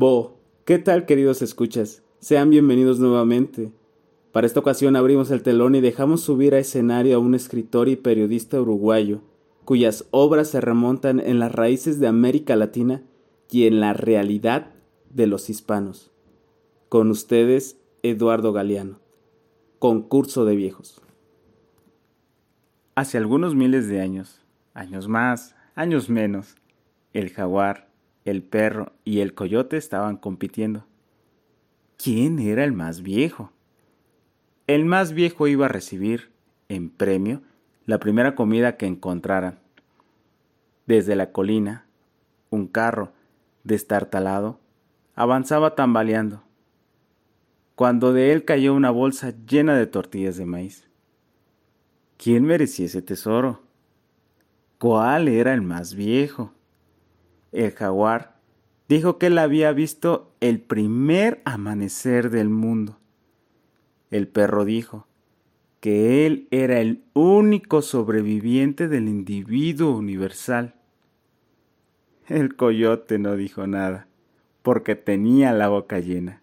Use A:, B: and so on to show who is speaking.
A: Bo, ¿qué tal queridos escuchas? Sean bienvenidos nuevamente. Para esta ocasión abrimos el telón y dejamos subir a escenario a un escritor y periodista uruguayo, cuyas obras se remontan en las raíces de América Latina y en la realidad de los hispanos. Con ustedes, Eduardo Galeano. Concurso de viejos.
B: Hace algunos miles de años, años más, años menos, el jaguar, el perro y el coyote estaban compitiendo. ¿Quién era el más viejo? El más viejo iba a recibir, en premio, la primera comida que encontraran. Desde la colina, un carro, destartalado, avanzaba tambaleando, cuando de él cayó una bolsa llena de tortillas de maíz. ¿Quién merecía ese tesoro? ¿Cuál era el más viejo? El jaguar dijo que él había visto el primer amanecer del mundo. El perro dijo que él era el único sobreviviente del individuo universal. El coyote no dijo nada, porque tenía la boca llena.